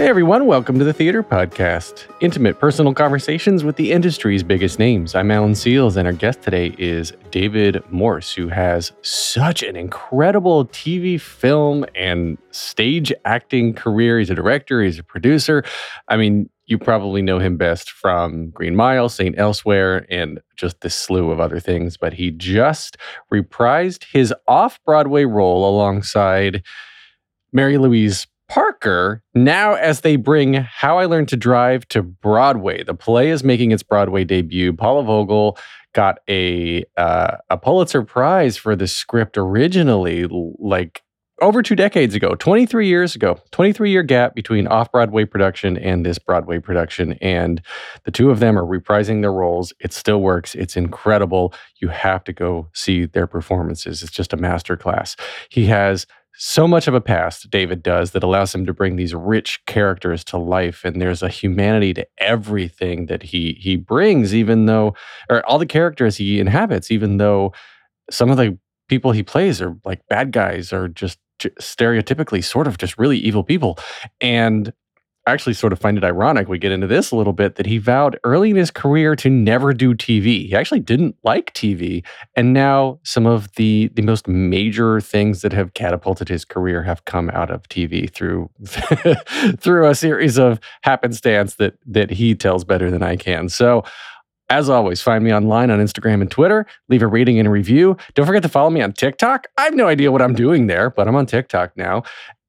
Hey everyone, welcome to the Theater Podcast. Intimate personal conversations with the industry's biggest names. I'm Alan Seales, and our guest today is David Morse, who has such an incredible TV, film, and stage acting career. He's a director, he's a producer. I mean, you probably know him best from Green Mile, St. Elsewhere, and just this slew of other things, but he just reprised his off Broadway role alongside Mary Louise Parker, now as they bring How I Learned to Drive to Broadway, the play is making its Broadway debut. Paula Vogel got a uh, a Pulitzer Prize for the script originally, like over two decades ago, 23 years ago, 23 year gap between off Broadway production and this Broadway production. And the two of them are reprising their roles. It still works. It's incredible. You have to go see their performances. It's just a masterclass. He has so much of a past David does that allows him to bring these rich characters to life and there's a humanity to everything that he he brings even though or all the characters he inhabits even though some of the people he plays are like bad guys or just stereotypically sort of just really evil people. And actually sort of find it ironic. We get into this a little bit that he vowed early in his career to never do TV. He actually didn't like TV, and now some of the the most major things that have catapulted his career have come out of TV through through a series of happenstance that that he tells better than I can. So. As always, find me online on Instagram and Twitter. Leave a rating and a review. Don't forget to follow me on TikTok. I have no idea what I'm doing there, but I'm on TikTok now.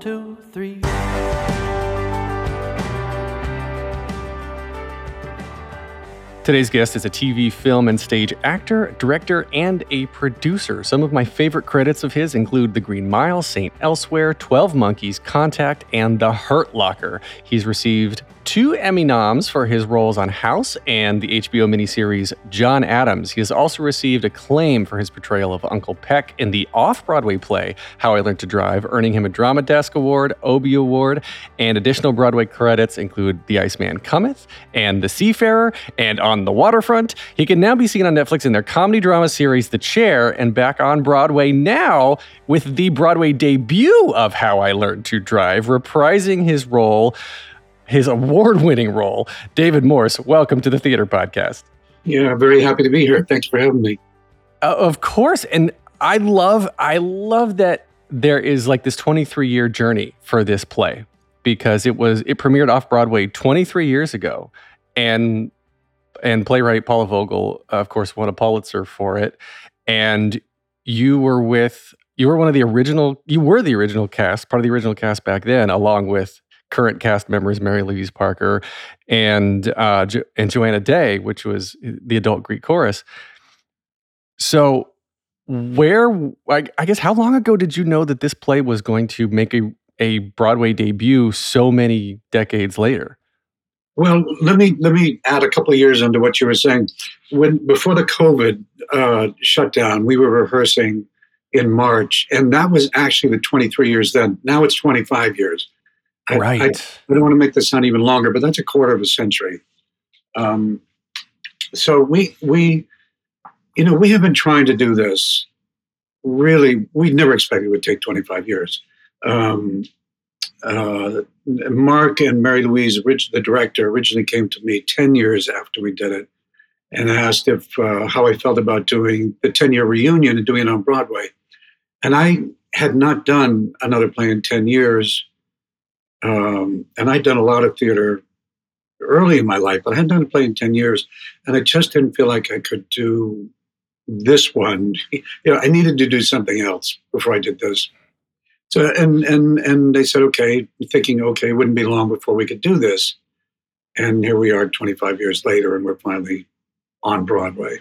Two, three. Today's guest is a TV, film, and stage actor, director, and a producer. Some of my favorite credits of his include The Green Mile, St. Elsewhere, 12 Monkeys, Contact, and The Hurt Locker. He's received two Emmy noms for his roles on House and the HBO miniseries John Adams. He has also received acclaim for his portrayal of Uncle Peck in the off Broadway play How I Learned to Drive, earning him a Drama Desk Award, Obie Award, and additional Broadway credits include The Iceman Cometh and The Seafarer and On the Waterfront. He can now be seen on Netflix in their comedy drama series The Chair and back on Broadway now with the Broadway debut of How I Learned to Drive, reprising his role his award winning role. David Morse, welcome to the Theater Podcast. Yeah, very happy to be here. Thanks for having me. Uh, of course. And I love, I love that there is like this 23 year journey for this play because it was, it premiered off Broadway 23 years ago. And, and playwright Paula Vogel, of course, won a Pulitzer for it. And you were with, you were one of the original, you were the original cast, part of the original cast back then, along with current cast members Mary Louise Parker and uh, jo- and Johanna Day, which was the adult Greek chorus. So, where I, I guess how long ago did you know that this play was going to make a a Broadway debut so many decades later? Well, let me let me add a couple of years onto what you were saying. When before the COVID uh, shutdown, we were rehearsing in March, and that was actually the 23 years then. Now it's 25 years. I, right. I, I, don't want to make this sound even longer, but that's a quarter of a century. Um, so we we you know we have been trying to do this. Really, we never expected it would take 25 years. Um, uh, Mark and Mary Louise, Rich, the director, originally came to me 10 years after we did it and asked if uh, how I felt about doing the 10 year reunion and doing it on Broadway. And I had not done another play in 10 years. Um, and I'd done a lot of theater early in my life, but I hadn't done a play in 10 years. And I just didn't feel like I could do this one. You know, I needed to do something else before I did this. So and and and they said, okay, thinking, okay, it wouldn't be long before we could do this. And here we are 25 years later, and we're finally on Broadway.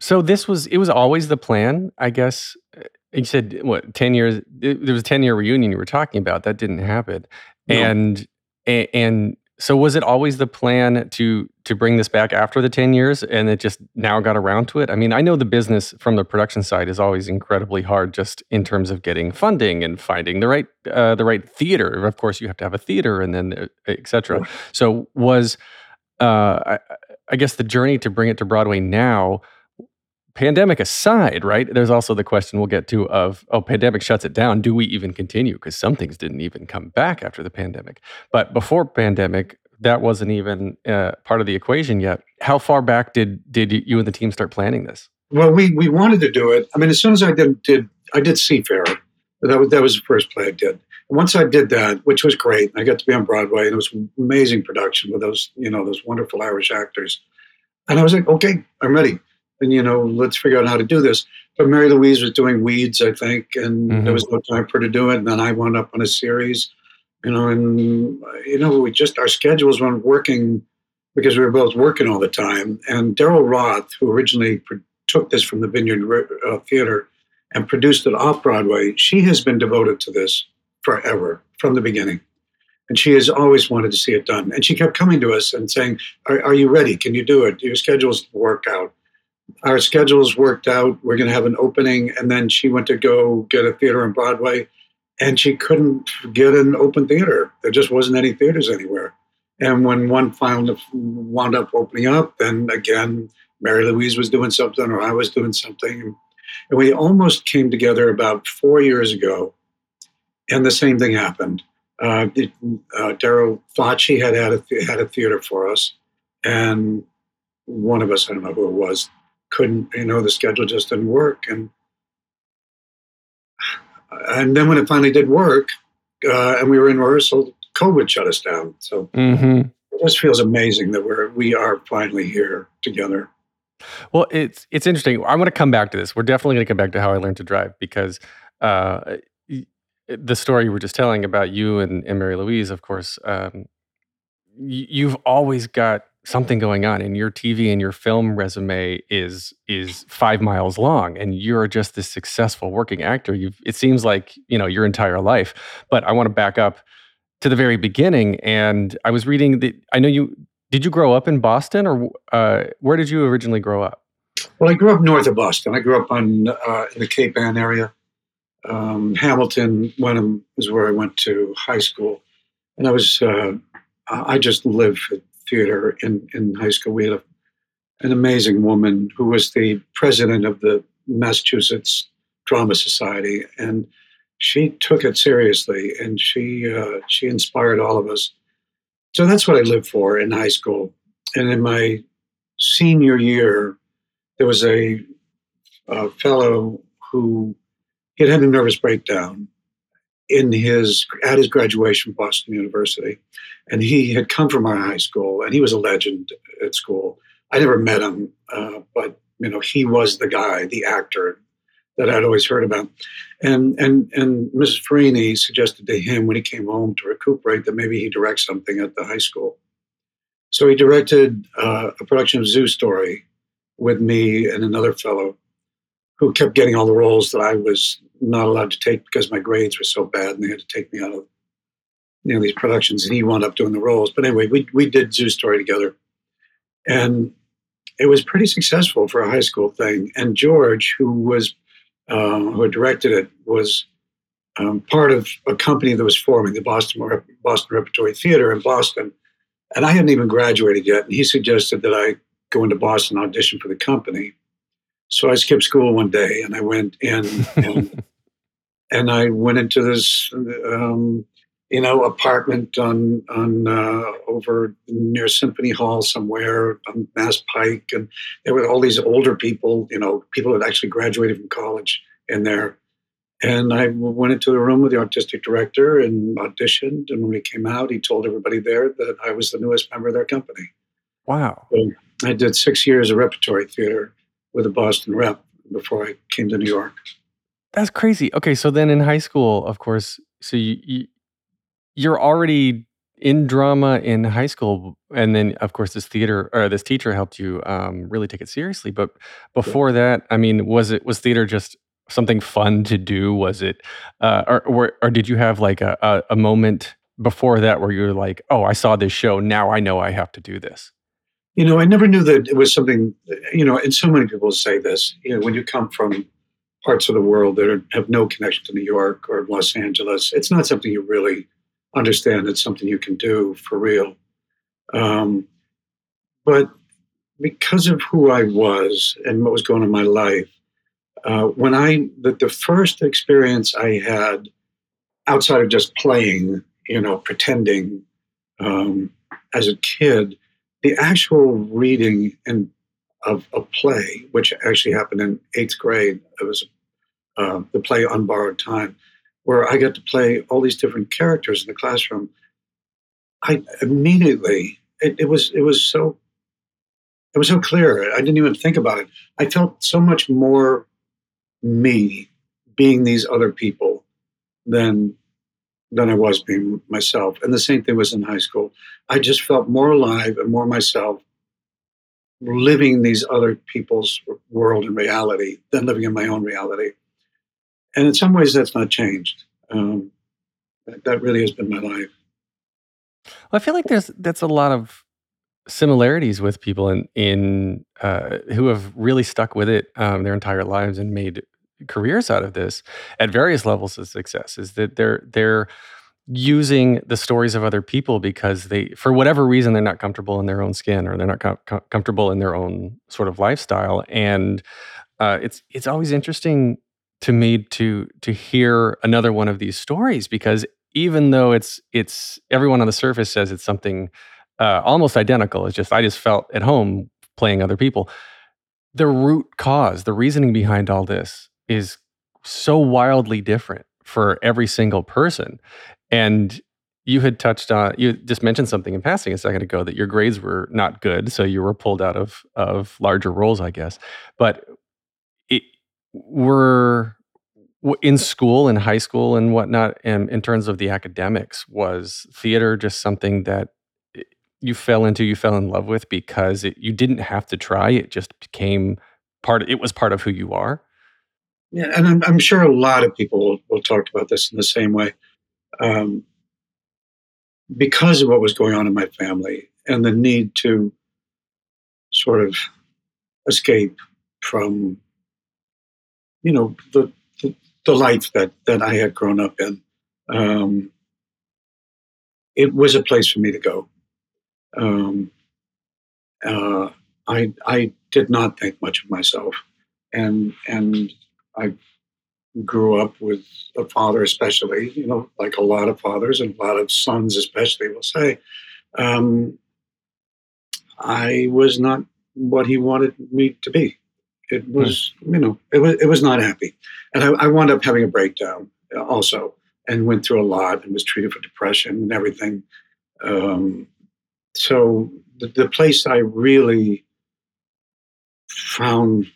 So this was it was always the plan, I guess. You said what 10 years there was a 10 year reunion you were talking about that didn't happen. No. And and so was it always the plan to to bring this back after the 10 years and it just now got around to it? I mean, I know the business from the production side is always incredibly hard just in terms of getting funding and finding the right uh, the right theater. Of course, you have to have a theater and then uh, etc. So was uh, I, I guess the journey to bring it to Broadway now pandemic aside, right? There's also the question we'll get to of, oh, pandemic shuts it down. Do we even continue? Because some things didn't even come back after the pandemic. But before pandemic, that wasn't even uh, part of the equation yet. How far back did did you and the team start planning this? Well, we we wanted to do it. I mean, as soon as I did did I did Seafarer. That was that was the first play I did. once I did that, which was great, I got to be on Broadway, and it was amazing production with those you know those wonderful Irish actors. And I was like, okay, I'm ready and you know, let's figure out how to do this. But Mary Louise was doing weeds, I think, and mm-hmm. there was no time for her to do it. And then I wound up on a series, you know, and you know, we just our schedules weren't working because we were both working all the time. And Daryl Roth, who originally took this from the Vineyard uh, Theater and produced it off Broadway, she has been devoted to this forever from the beginning. And she has always wanted to see it done. And she kept coming to us and saying, Are, are you ready? Can you do it? Do Your schedules work out our schedules worked out. We're going to have an opening. And then she went to go get a theater on Broadway and she couldn't get an open theater. There just wasn't any theaters anywhere. And when one finally wound up opening up, then again, Mary Louise was doing something or I was doing something. And we almost came together about four years ago. And the same thing happened. Uh, uh, Daryl thought she had had a, th- had a theater for us. And one of us, I don't know who it was, couldn't, you know, the schedule just didn't work. And and then when it finally did work, uh, and we were in rehearsal, COVID shut us down. So mm-hmm. it just feels amazing that we're we are finally here together. Well, it's it's interesting. I want to come back to this. We're definitely going to come back to how I learned to drive because uh, the story you were just telling about you and, and Mary Louise, of course, um, you've always got something going on and your TV and your film resume is is 5 miles long and you're just this successful working actor. You it seems like you know your entire life. But I want to back up to the very beginning and I was reading that I know you did you grow up in Boston or uh, where did you originally grow up? Well I grew up north of Boston. I grew up on uh, in the Cape Ann area. Um, Hamilton Wenham is where I went to high school. And I was uh, I just lived theater in, in high school. We had a, an amazing woman who was the president of the Massachusetts Drama Society, and she took it seriously, and she uh, she inspired all of us. So that's what I lived for in high school. And in my senior year, there was a, a fellow who he had had a nervous breakdown in his at his graduation Boston University, and he had come from our high school, and he was a legend at school. I never met him, uh, but you know he was the guy, the actor that I'd always heard about. And and and Mrs. Farini suggested to him when he came home to recuperate that maybe he direct something at the high school. So he directed uh, a production of Zoo Story with me and another fellow who kept getting all the roles that I was not allowed to take because my grades were so bad, and they had to take me out of you know these productions, and he wound up doing the roles. But anyway, we we did Zoo Story together, and it was pretty successful for a high school thing. And George, who was uh, who had directed it, was um, part of a company that was forming the Boston Boston Repertory Theater in Boston, and I hadn't even graduated yet. And he suggested that I go into Boston audition for the company. So I skipped school one day and I went in and, and I went into this, um, you know, apartment on on uh, over near Symphony Hall somewhere on Mass Pike, and there were all these older people, you know, people that actually graduated from college in there. And I went into the room with the artistic director and auditioned. And when we came out, he told everybody there that I was the newest member of their company. Wow. So I did six years of repertory theater with the Boston Rep before I came to New York. That's crazy. Okay, so then in high school, of course, so you, you you're already in drama in high school, and then of course this theater or this teacher helped you um, really take it seriously. But before that, I mean, was it was theater just something fun to do? Was it, uh, or, or, or did you have like a, a, a moment before that where you were like, oh, I saw this show, now I know I have to do this? You know, I never knew that it was something, you know, and so many people say this, you know, when you come from parts of the world that are, have no connection to New York or Los Angeles, it's not something you really understand. It's something you can do for real. Um, but because of who I was and what was going on in my life, uh, when I the, the first experience I had outside of just playing, you know, pretending um, as a kid, the actual reading and of a play, which actually happened in eighth grade, it was uh, the play On Borrowed Time, where I got to play all these different characters in the classroom. I immediately it, it was it was so it was so clear. I didn't even think about it. I felt so much more me being these other people than than I was being myself. And the same thing was in high school. I just felt more alive and more myself living these other people's world and reality than living in my own reality. And in some ways, that's not changed. Um, that, really has been my life. Well, I feel like there's that's a lot of similarities with people in in uh, who have really stuck with it um, their entire lives and made careers out of this at various levels of success. Is that they're they're using the stories of other people because they for whatever reason they're not comfortable in their own skin or they're not com- com- comfortable in their own sort of lifestyle and uh, it's it's always interesting to me to to hear another one of these stories because even though it's it's everyone on the surface says it's something uh, almost identical. It's just I just felt at home playing other people. The root cause, the reasoning behind all this is so wildly different for every single person. And you had touched on you just mentioned something in passing a second ago that your grades were not good, so you were pulled out of of larger roles, I guess. But it were in school and high school and whatnot, and in terms of the academics, was theater just something that you fell into, you fell in love with because it, you didn't have to try. It just became part. Of, it was part of who you are. Yeah, and I'm, I'm sure a lot of people will, will, talk about this in the same way. Um, because of what was going on in my family and the need to sort of escape from, you know, the the, the life that that I had grown up in. Um, it was a place for me to go um, uh, I I did not think much of myself, and and I grew up with a father, especially you know, like a lot of fathers and a lot of sons, especially, will say, um, I was not what he wanted me to be. It hmm. was, mm. you know, it was it was not happy, and I, I wound up having a breakdown also, and went through a lot and was treated for depression and everything. Um, so the, the place I really found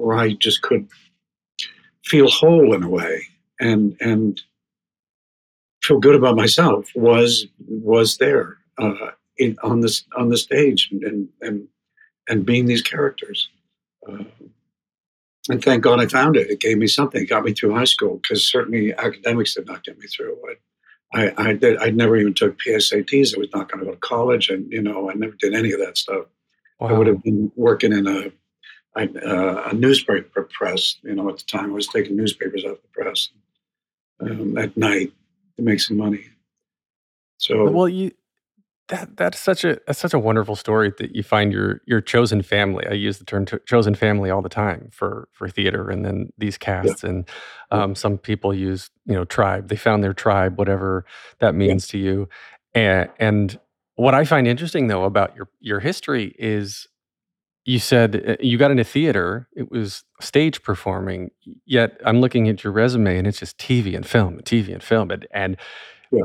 where I just could feel whole in a way and and feel good about myself was was there uh, in, on this on the stage and and and being these characters. Uh, and thank God I found it. It gave me something. It got me through high school because certainly academics did not get me through. I, I, I did. I never even took PSATs. I was not going to go to college, and you know, I never did any of that stuff. Wow. I would have been working in a uh, a newspaper press. You know, at the time, I was taking newspapers out of the press um, at night to make some money. So, well, you that that's such a that's such a wonderful story that you find your your chosen family. I use the term chosen family all the time for for theater, and then these casts, yeah. and um, some people use you know tribe. They found their tribe, whatever that means yeah. to you. And and what I find interesting though about your your history is you said uh, you got into theater. It was stage performing. Yet I'm looking at your resume, and it's just TV and film, and TV and film, and and yeah.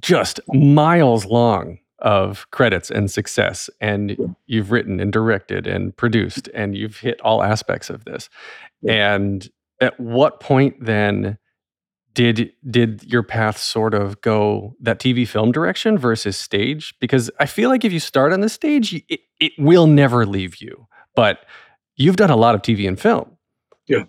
just miles long of credits and success and you've written and directed and produced and you've hit all aspects of this and at what point then did did your path sort of go that TV film direction versus stage because I feel like if you start on the stage it, it will never leave you but you've done a lot of TV and film yeah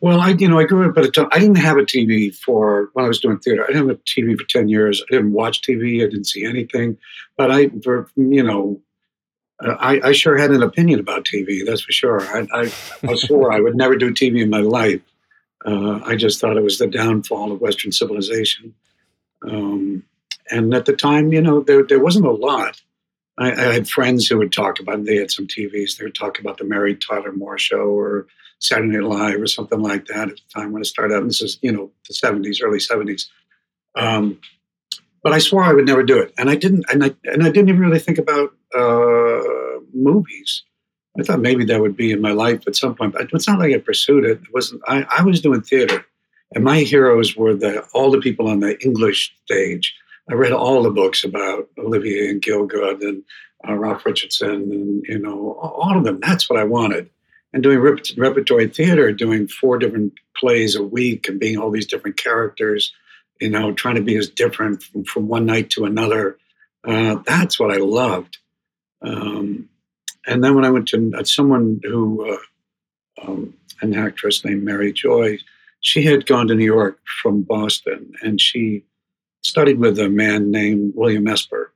well, I you know I grew up at a time. I didn't have a TV for when I was doing theater. I didn't have a TV for ten years. I didn't watch TV. I didn't see anything. But I, for you know, uh, I, I sure had an opinion about TV. That's for sure. I, I, I swore I would never do TV in my life. Uh, I just thought it was the downfall of Western civilization. Um, and at the time, you know, there there wasn't a lot. I, I, had friends who would talk about. They had some TVs. They would talk about the Mary Tyler Moore Show or Saturday Night Live or something like that at the time when it started out. And this is you know the seventies, early seventies. Um, but I swore I would never do it, and I didn't. And I and I didn't even really think about uh, movies. I thought maybe that would be in my life at some point, but it's not like I pursued it. It wasn't. I, I was doing theater, and my heroes were the all the people on the English stage I read all the books about Olivier and Gielgud and uh, Ralph Richardson and you know all of them. That's what I wanted. And doing rep- repertory theater, doing four different plays a week and being all these different characters, you know, trying to be as different from, from one night to another. Uh, that's what I loved. Um, and then when I went to uh, someone who, uh, um, an actress named Mary Joy, she had gone to New York from Boston, and she studied with a man named William Esper.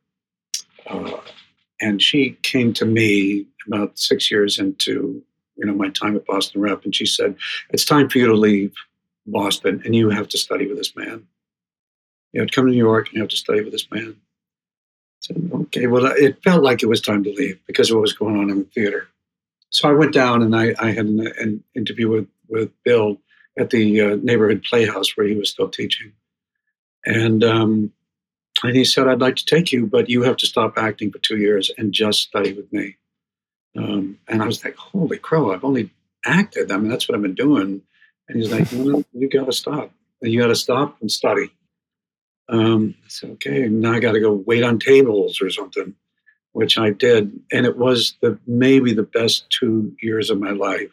Uh, and she came to me about six years into you know my time at Boston Rep, and she said, "It's time for you to leave Boston, and you have to study with this man. You have to come to New York, and you have to study with this man." "Okay." Well, it felt like it was time to leave because of what was going on in the theater. So I went down and I, I had an, an, interview with with Bill at the uh, neighborhood playhouse where he was still teaching. And um, and he said, "I'd like to take you, but you have to stop acting for two years and just study with me." Um, and I was like, "Holy crow! I've only acted. I mean, that's what I've been doing." And he's like, "No, no you got to stop. You got to stop and study." Um, I said, "Okay." Now I got to go wait on tables or something, which I did, and it was the maybe the best two years of my life.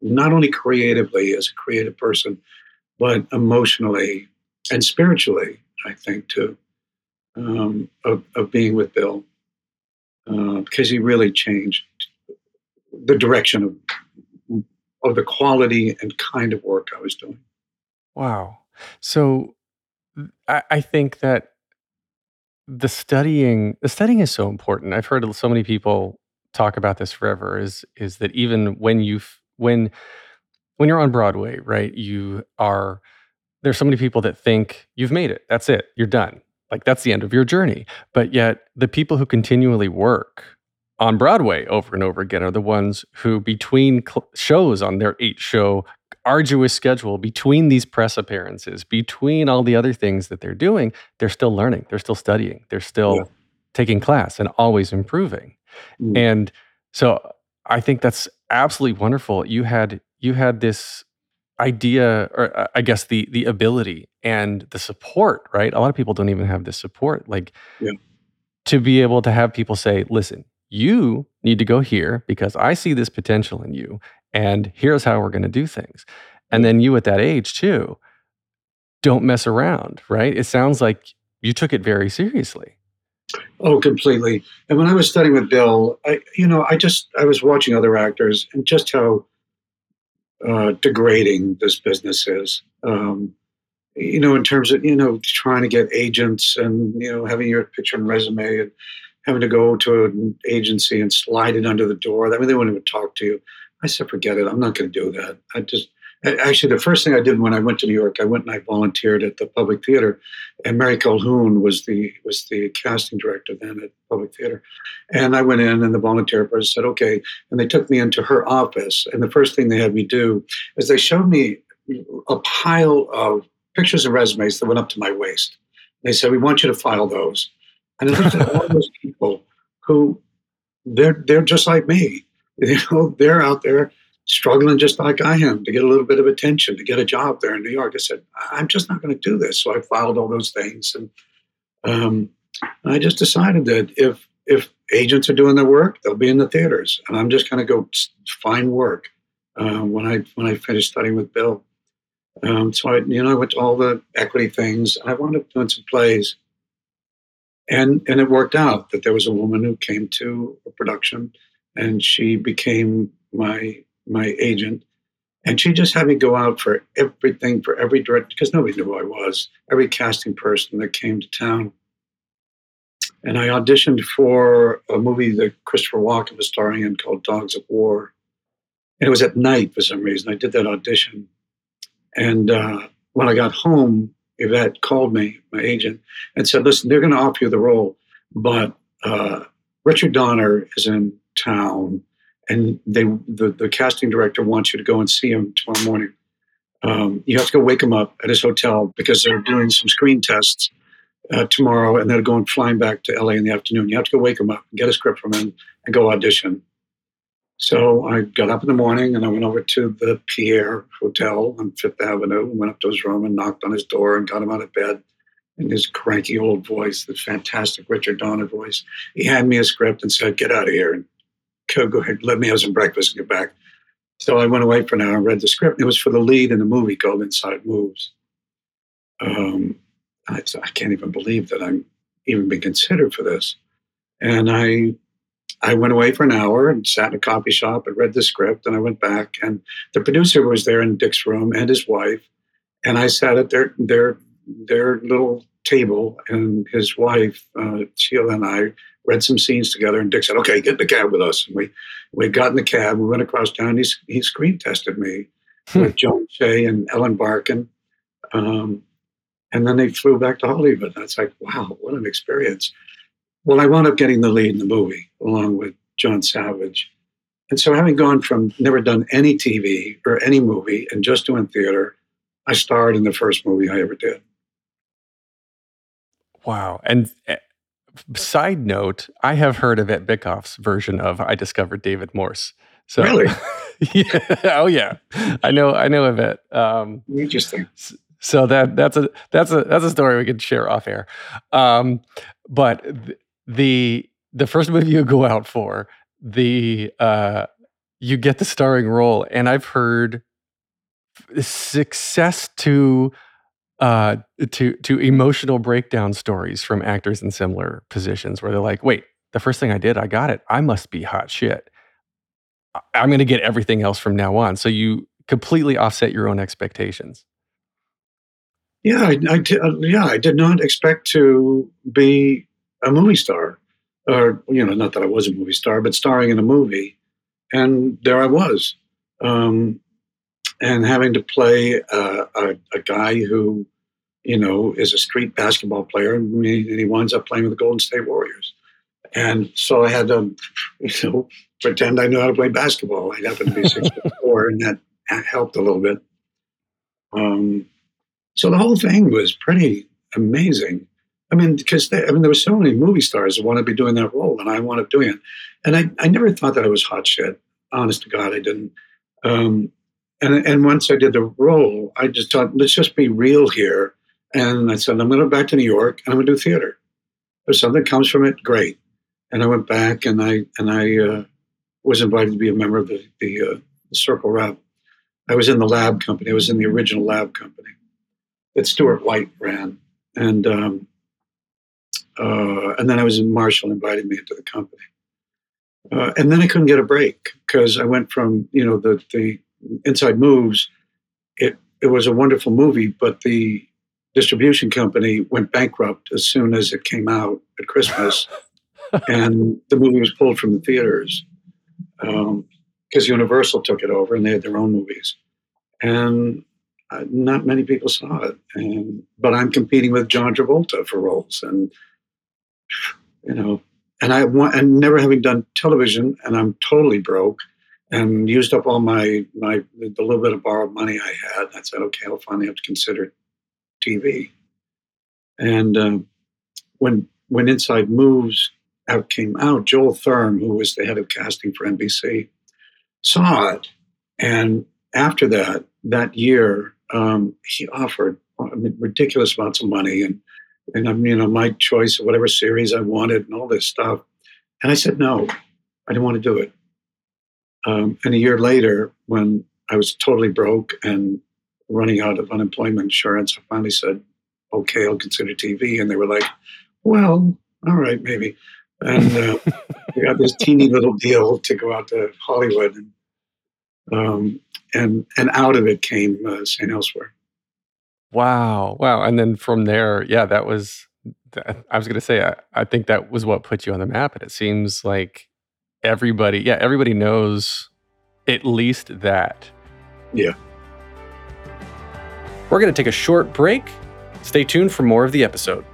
Not only creatively as a creative person, but emotionally and spiritually, I think too, um, of, of being with Bill, uh, because he really changed the direction of of the quality and kind of work I was doing. Wow. So I, I think that the studying the studying is so important. I've heard so many people talk about this forever. Is is that even when you when when you're on Broadway, right? You are there's so many people that think you've made it. That's it. You're done. Like that's the end of your journey. But yet the people who continually work on Broadway over and over again are the ones who between cl- shows on their eight show arduous schedule between these press appearances, between all the other things that they're doing, they're still learning, they're still studying, they're still yeah. taking class and always improving. Mm. And so I think that's absolutely wonderful. You had you had this idea or uh, i guess the the ability and the support right a lot of people don't even have this support like yeah. to be able to have people say listen you need to go here because i see this potential in you and here's how we're going to do things and then you at that age too don't mess around right it sounds like you took it very seriously oh completely and when i was studying with bill i you know i just i was watching other actors and just how uh, degrading this business is. Um, you know, in terms of you know trying to get agents and you know having your picture and resume and having to go to an agency and slide it under the door. I mean, they wouldn't even talk to you. I said, forget it. I'm not going to do that. I just actually the first thing I did when I went to New York, I went and I volunteered at the Public Theater, and Mary Calhoun was the was the casting director then at Public Theater, and I went in and the volunteer person said, okay, and they took me into her office, and the first thing they had me do is they showed me a pile of pictures and resumes that went up to my waist. They said, we want you to file those, and I looked at all those people who they're they're just like me, you know, they're out there struggling just like I am to get a little bit of attention, to get a job there in New York. I said, I'm just not going to do this. So I filed all those things. And um, I just decided that if, if agents are doing their work, they'll be in the theaters. And I'm just going to go find work uh, when, I, when I finished studying with Bill. Um, so I, you know, I went to all the equity things. I wound up doing some plays. And, and it worked out that there was a woman who came to a production and she became my my agent, and she just had me go out for everything, for every director, because nobody knew who I was, every casting person that came to town. And I auditioned for a movie that Christopher Walken was starring in called Dogs of War. And it was at night for some reason. I did that audition. And uh, when I got home, Yvette called me, my agent, and said, Listen, they're going to offer you the role, but uh, Richard Donner is in town and they the, the casting director wants you to go and see him tomorrow morning. Um, you have to go wake him up at his hotel because they're doing some screen tests uh, tomorrow, and they're going flying back to LA in the afternoon. You have to go wake him up, get a script from him, and go audition. So I got up in the morning and I went over to the Pierre Hotel on Fifth Avenue and went up to his room and knocked on his door and got him out of bed in his cranky old voice, the fantastic Richard Donner voice. He handed me a script and said, "Get out of here and go, go ahead, let me have some breakfast and get back. So I went away for an hour and read the script. It was for the lead in the movie called Inside Moves. Um, I, I can't even believe that I'm even being considered for this. And I I went away for an hour and sat in a coffee shop and read the script. And I went back, and the producer was there in Dick's room and his wife. And I sat at their their their little table, and his wife uh, Sheila and I read some scenes together, and Dick said, "Okay, get in the cab with us." And we we got in the cab. We went across town. He he screen tested me hmm. with Joan Shay and Ellen Barkin, um, and then they flew back to Hollywood. That's like, wow, what an experience. Well, I wound up getting the lead in the movie along with John Savage. And so, having gone from never done any TV or any movie and just doing theater, I starred in the first movie I ever did. Wow. And eh, side note, I have heard of Ed Bikoff's version of I Discovered David Morse. So, really? yeah. Oh, yeah. I know. I know of it. Um, Interesting. So that that's a that's a that's a story we could share off air. Um, but the the first movie you go out for, the uh, you get the starring role, and I've heard success to uh, to to emotional breakdown stories from actors in similar positions where they're like, "Wait, the first thing I did, I got it. I must be hot shit. I'm going to get everything else from now on." So you completely offset your own expectations. Yeah, I, I uh, yeah, I did not expect to be a movie star, or you know, not that I was a movie star, but starring in a movie, and there I was. Um, and having to play a, a, guy who, you know, is a street basketball player, and he, and he winds up playing with the Golden State Warriors. And so I had to, you know, pretend I knew how to play basketball. I happened to be six foot four, and that helped a little bit. Um, so the whole thing was pretty amazing. I mean, because I mean, there were so many movie stars that wanted to be doing that role, and I wound up doing it. And I, I never thought that I was hot shit. Honest to God, I didn't. Um, and and once I did the role, I just thought, let's just be real here. And I said, I'm going to go back to New York and I'm going to do theater. If something comes from it, great. And I went back and I and I uh, was invited to be a member of the the, uh, the Circle Rep. I was in the lab company. I was in the original lab company that Stuart White ran, and um, uh, and then I was in Marshall invited me into the company. Uh, and then I couldn't get a break because I went from you know the the Inside Moves, it it was a wonderful movie, but the distribution company went bankrupt as soon as it came out at Christmas, and the movie was pulled from the theaters because um, Universal took it over and they had their own movies, and uh, not many people saw it. And but I'm competing with John Travolta for roles, and you know, and I want and never having done television, and I'm totally broke and used up all my my the little bit of borrowed money I had. I said, okay, I'll finally have to consider TV. And uh, when when Inside Moves out came out, Joel Thurm, who was the head of casting for NBC, saw it, and after that, that year, um, he offered I mean, ridiculous amounts of money and and I'm you know my choice of whatever series I wanted and all this stuff. And I said no, I didn't want to do it. Um, and a year later, when I was totally broke and running out of unemployment insurance, I finally said, "Okay, I'll consider TV." And they were like, "Well, all right, maybe." And uh, we got this teeny little deal to go out to Hollywood, and um, and and out of it came uh, St. Elsewhere. Wow, wow! And then from there, yeah, that was. I was going to say, I, I think that was what put you on the map, and it seems like everybody, yeah, everybody knows at least that. Yeah. We're going to take a short break. Stay tuned for more of the episode.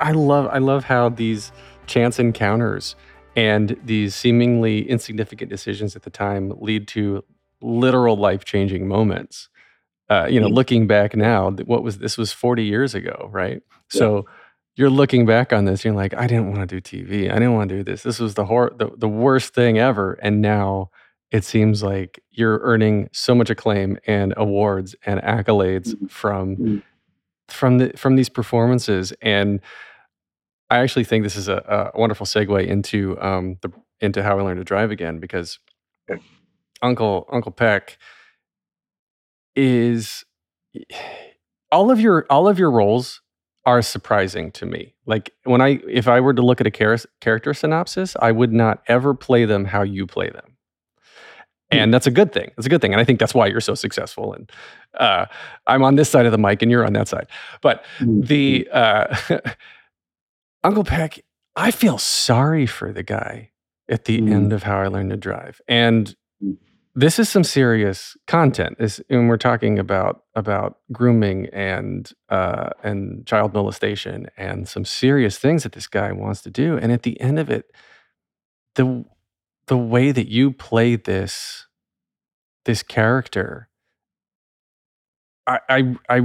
I love I love how these chance encounters and these seemingly insignificant decisions at the time lead to literal life changing moments. Uh, you know, mm-hmm. looking back now, what was this was 40 years ago, right? Yeah. So you're looking back on this, you're like, I didn't want to do TV. I didn't want to do this. This was the hor- the, the worst thing ever. And now it seems like you're earning so much acclaim and awards and accolades mm-hmm. from mm-hmm. from the from these performances. And I actually think this is a, a wonderful segue into um, the into how I learned to drive again because Uncle Uncle Peck is all of your all of your roles are surprising to me. Like when I if I were to look at a char- character synopsis, I would not ever play them how you play them. Hmm. And that's a good thing. That's a good thing. And I think that's why you're so successful. And uh, I'm on this side of the mic and you're on that side. But mm-hmm. the uh, Uncle Peck, I feel sorry for the guy at the mm. end of How I Learned to Drive. And this is some serious content. This, and we're talking about about grooming and uh, and child molestation and some serious things that this guy wants to do. And at the end of it, the the way that you play this this character, I I I.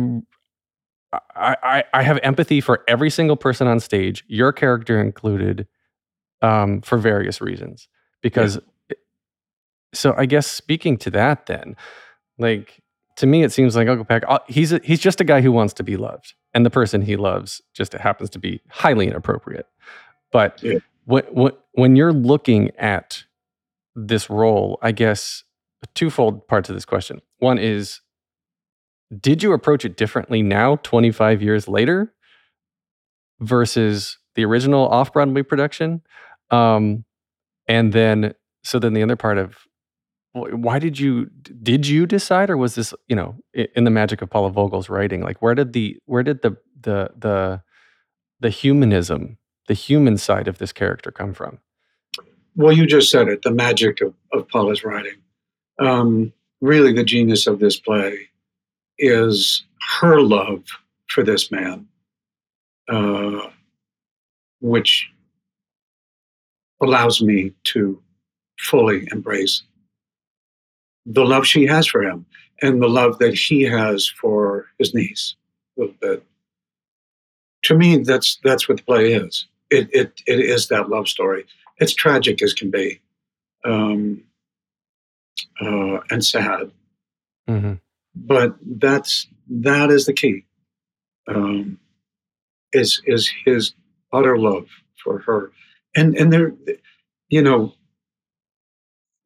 I, I have empathy for every single person on stage, your character included, um, for various reasons. Because so I guess speaking to that, then, like to me, it seems like Uncle Peck. Uh, he's a, he's just a guy who wants to be loved, and the person he loves just happens to be highly inappropriate. But yeah. when you're looking at this role, I guess twofold parts of this question. One is, did you approach it differently now, 25 years later, versus the original off Broadway production? Um, and then, so then the other part of why did you did you decide or was this you know in the magic of paula vogel's writing like where did the where did the the the the humanism the human side of this character come from? Well you just said it the magic of, of paula's writing. Um, really the genius of this play is her love for this man uh, which allows me to fully embrace the love she has for him and the love that he has for his niece bit. To me, that's that's what the play is. It it it is that love story. It's tragic as can be, um, uh, and sad. Mm-hmm. But that's that is the key. Um, is is his utter love for her, and and there, you know,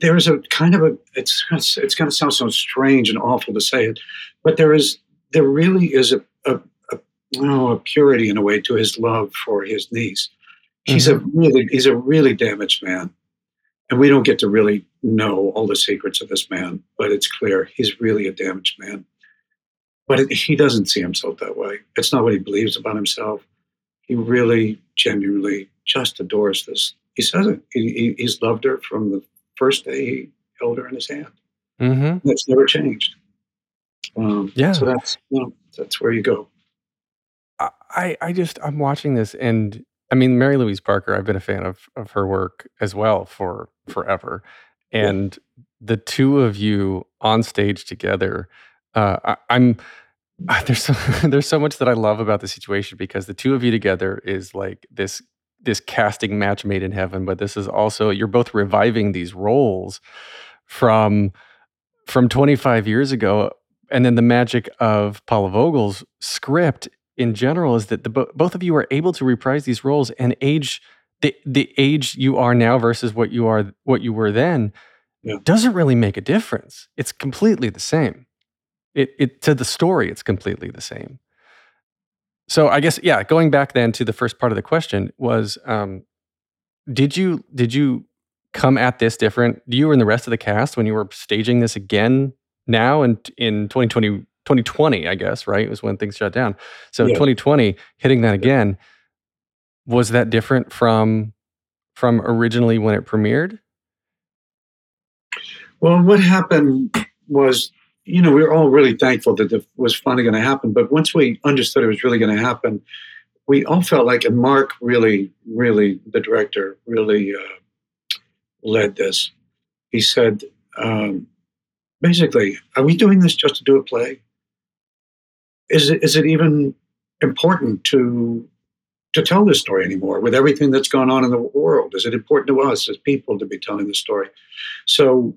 there's a kind of a it's it's going to sound so strange and awful to say it, but there is there really is a, a, a, oh, a purity in a way to his love for his niece. He's a mm-hmm. really he's a really damaged man, and we don't get to really know all the secrets of this man. But it's clear he's really a damaged man. But it, he doesn't see himself that way. It's not what he believes about himself. He really, genuinely, just adores this. He says it. He, he, he's loved her from the first day he held her in his hand. Mm-hmm. That's never changed. Um, Yeah. So that's you know, that's where you go. I, I just I'm watching this and I mean Mary Louise Parker, I've been a fan of of her work as well for forever. And the two of you on stage together, uh, I, I'm there's so, there's so much that I love about the situation because the two of you together is like this this casting match made in heaven, but this is also you're both reviving these roles from from 25 years ago and then the magic of Paula Vogel's script in general is that the both of you are able to reprise these roles and age the the age you are now versus what you are what you were then Yeah. doesn't really make a difference. It's completely the same. It it to the story it's completely the same. So I guess yeah, going back then to the first part of the question was um did you did you come at this different you and the rest of the cast when you were staging this again now and in 2020 2020 I guess right was when things shut down. So Yeah. 2020 hitting that again was that different from from originally when it premiered? Well, what happened was, you know, we were all really thankful that it was finally going to happen. But once we understood it was really going to happen, we all felt like, and Mark really, really, the director, really uh, led this. He said, um, basically, are we doing this just to do a play? Is it, is it even important to to tell this story anymore with everything that's going on in the world? Is it important to us as people to be telling the story? So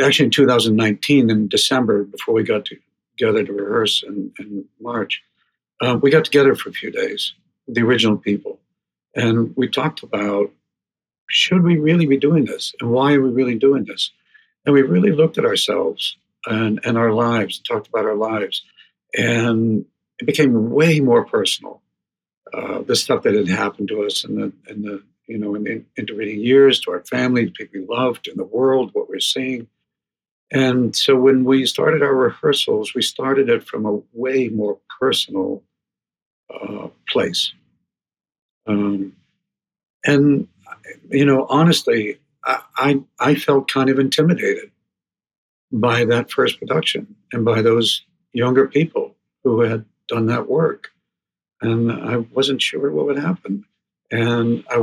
actually in 2019 in December, before we got together to rehearse in, in March, uh, we got together for a few days, the original people, and we talked about should we really be doing this and why are we really doing this? And we really looked at ourselves and, and our lives, talked about our lives, and it became way more personal. Uh, the stuff that had happened to us in the in the you know in the intervening years, to our family, the people we loved, in the world, what we're seeing. And so when we started our rehearsals, we started it from a way more personal uh, place. Um, and you know, honestly, I, I I felt kind of intimidated by that first production and by those younger people who had done that work, and I wasn't sure what would happen, and I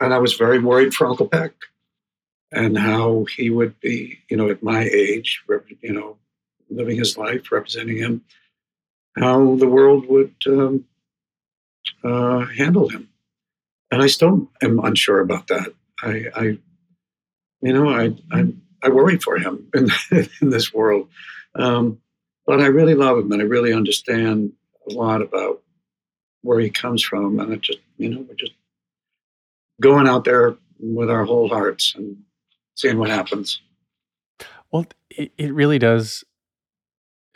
and I was very worried for Uncle Peck and how he would be, you know, at my age, you know, living his life, representing him, how the world would um, uh, handle him. And I still am unsure about that. I, I you know, I, I, I worry for him in, in this world. Um, but I really love him and I really understand a lot about where he comes from. And it just, you know, we're just going out there with our whole hearts and seeing what happens. Well, it, it really does,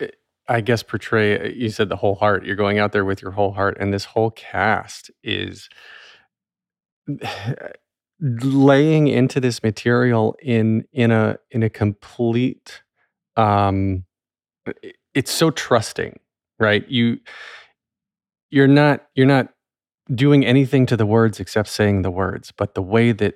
eh, I guess, portray. You said the whole heart. You're going out there with your whole heart, and this whole cast is laying into this material in in a in a complete. Um, it- it's so trusting, right? You you're not you're not doing anything to the words except saying the words, but the way that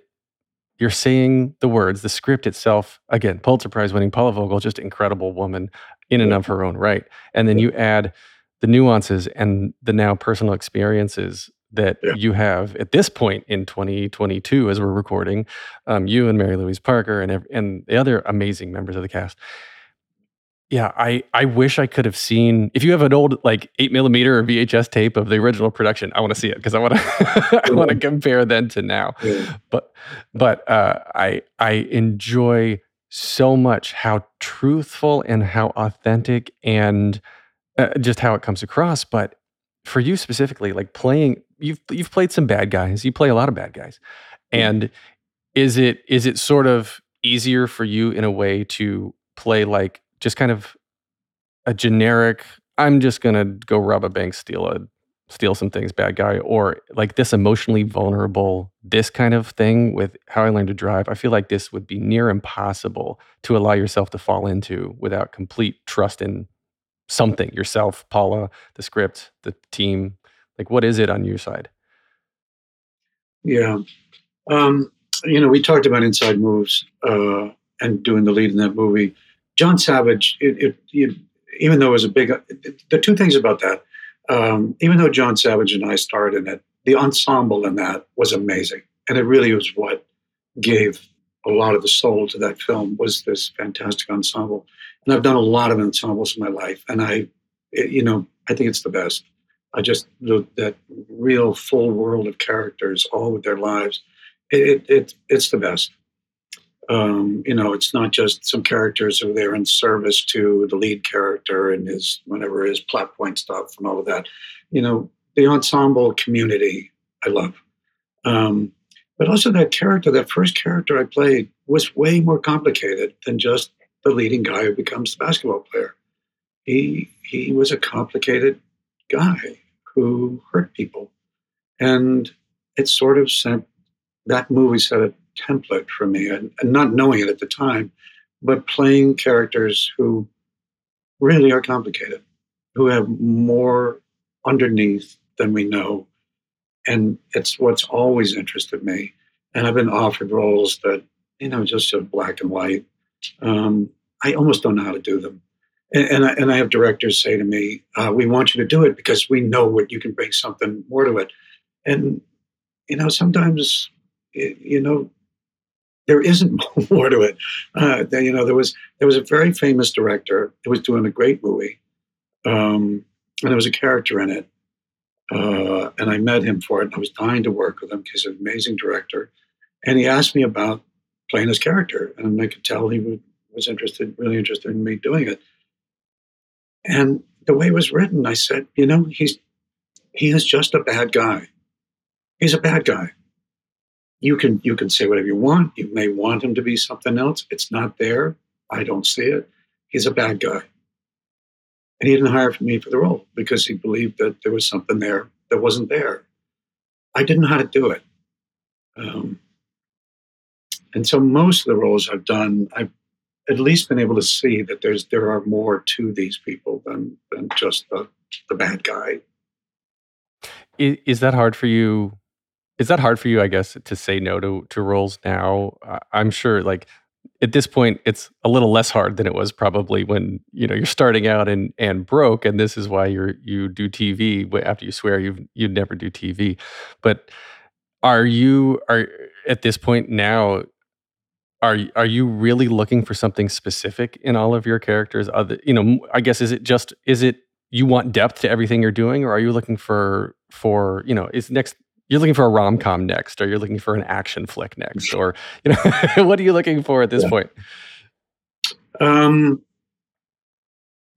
you're saying the words, the script itself, again, Pulitzer Prize winning Paula Vogel, just incredible woman in and of her own right. And then you add the nuances and the now personal experiences that Yeah. you have at this point in 2022 as we're recording, um, you and Mary Louise Parker and and the other amazing members of the cast. Yeah, I I wish I could have seen. If you have an old like eight millimeter or VHS tape of the original production, I want to see it because I want to I want to compare then to now Yeah. but but uh, I I enjoy so much how truthful and how authentic and uh, just how it comes across. But for you specifically, like playing, you've you've played some bad guys. You play a lot of bad guys, and is it is it sort of easier for you in a way to play like just kind of a generic I'm just gonna go rob a bank, steal a steal some things, bad guy, or like this emotionally vulnerable, this kind of thing with how I learned to drive. I feel like this would be near impossible to allow yourself to fall into without complete trust in something yourself, Paula, the script, the team. Like, what is it on your side? Yeah. Um, you know, we talked about inside moves uh, and doing the lead in that movie. John Savage, it, it, it, even though it was a big, the two things about that, um, even though John Savage and I starred in it, the ensemble in that was amazing, and it really was what gave a lot of the soul to that film was this fantastic ensemble. And I've done a lot of ensembles in my life, and I, it, you know, I think it's the best. I just the, that real full world of characters, all with their lives. It, it it's the best. Um, you know, it's not just some characters who are there in service to the lead character and his whatever his plot point stuff and all of that. You know, the ensemble community I love. Um, but also that character, that first character I played was way more complicated than just the leading guy who becomes the basketball player. He he was a complicated guy who hurt people. And it sort of sent that movie set a template for me, and, and not knowing it at the time, but playing characters who really are complicated, who have more underneath than we know. And it's what's always interested me. And I've been offered roles that, you know, just sort of black and white. Um, I almost don't know how to do them. And, and, I, and I have directors say to me, uh, "We want you to do it because we know what you can bring something more to it." And you know, sometimes you know there isn't more to it. Uh, you know, there was there was a very famous director who was doing a great movie, um, and there was a character in it, uh, and I met him for it. And I was dying to work with him because he's an amazing director, and he asked me about playing his character, and I could tell he was interested, really interested in me doing it. And the way it was written, I said, you know, he's he is just a bad guy. He's a bad guy. You can you can say whatever you want. You may want him to be something else. It's not there. I don't see it. He's a bad guy. And he didn't hire me for the role because he believed that there was something there that wasn't there. I didn't know how to do it. Um, and so most of the roles I've done, I've at least been able to see that there's there are more to these people than than just the the bad guy. Is, is that hard for you? Is that hard for you? I guess to say no to to roles now. I'm sure, like at this point, it's a little less hard than it was probably when you know you're starting out and and broke, and this is why you're you do TV. After you swear you you'd never do TV, but are you are at this point now are are you really looking for something specific in all of your characters other you know i guess is it just is it you want depth to everything you're doing or are you looking for for you know is next you're looking for a rom-com next or you're looking for an action flick next or you know what are you looking for at this yeah. point um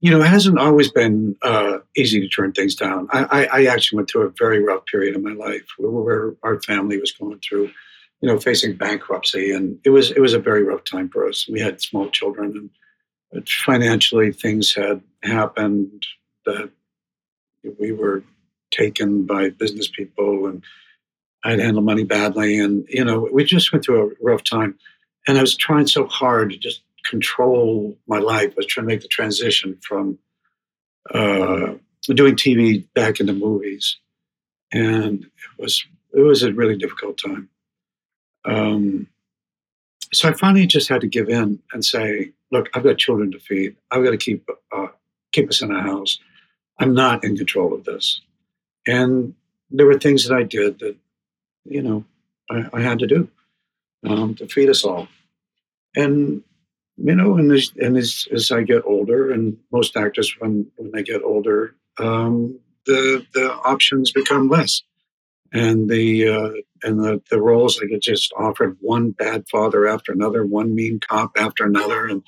you know it hasn't always been uh, easy to turn things down I, I, I actually went through a very rough period in my life where, where our family was going through you know, facing bankruptcy, and it was it was a very rough time for us. We had small children, and financially things had happened that we were taken by business people, and I'd handled money badly, and you know, we just went through a rough time. And I was trying so hard to just control my life. I was trying to make the transition from uh, doing TV back into movies, and it was it was a really difficult time. Um, so I finally just had to give in and say, look, I've got children to feed. I've got to keep uh, keep us in a house. I'm not in control of this. And there were things that I did that, you know, I, I had to do um, to feed us all. And you know, and as and as, as I get older, and most actors when when they get older, um, the the options become less and the uh, and the, the roles I get just offered one bad father after another, one mean cop after another, and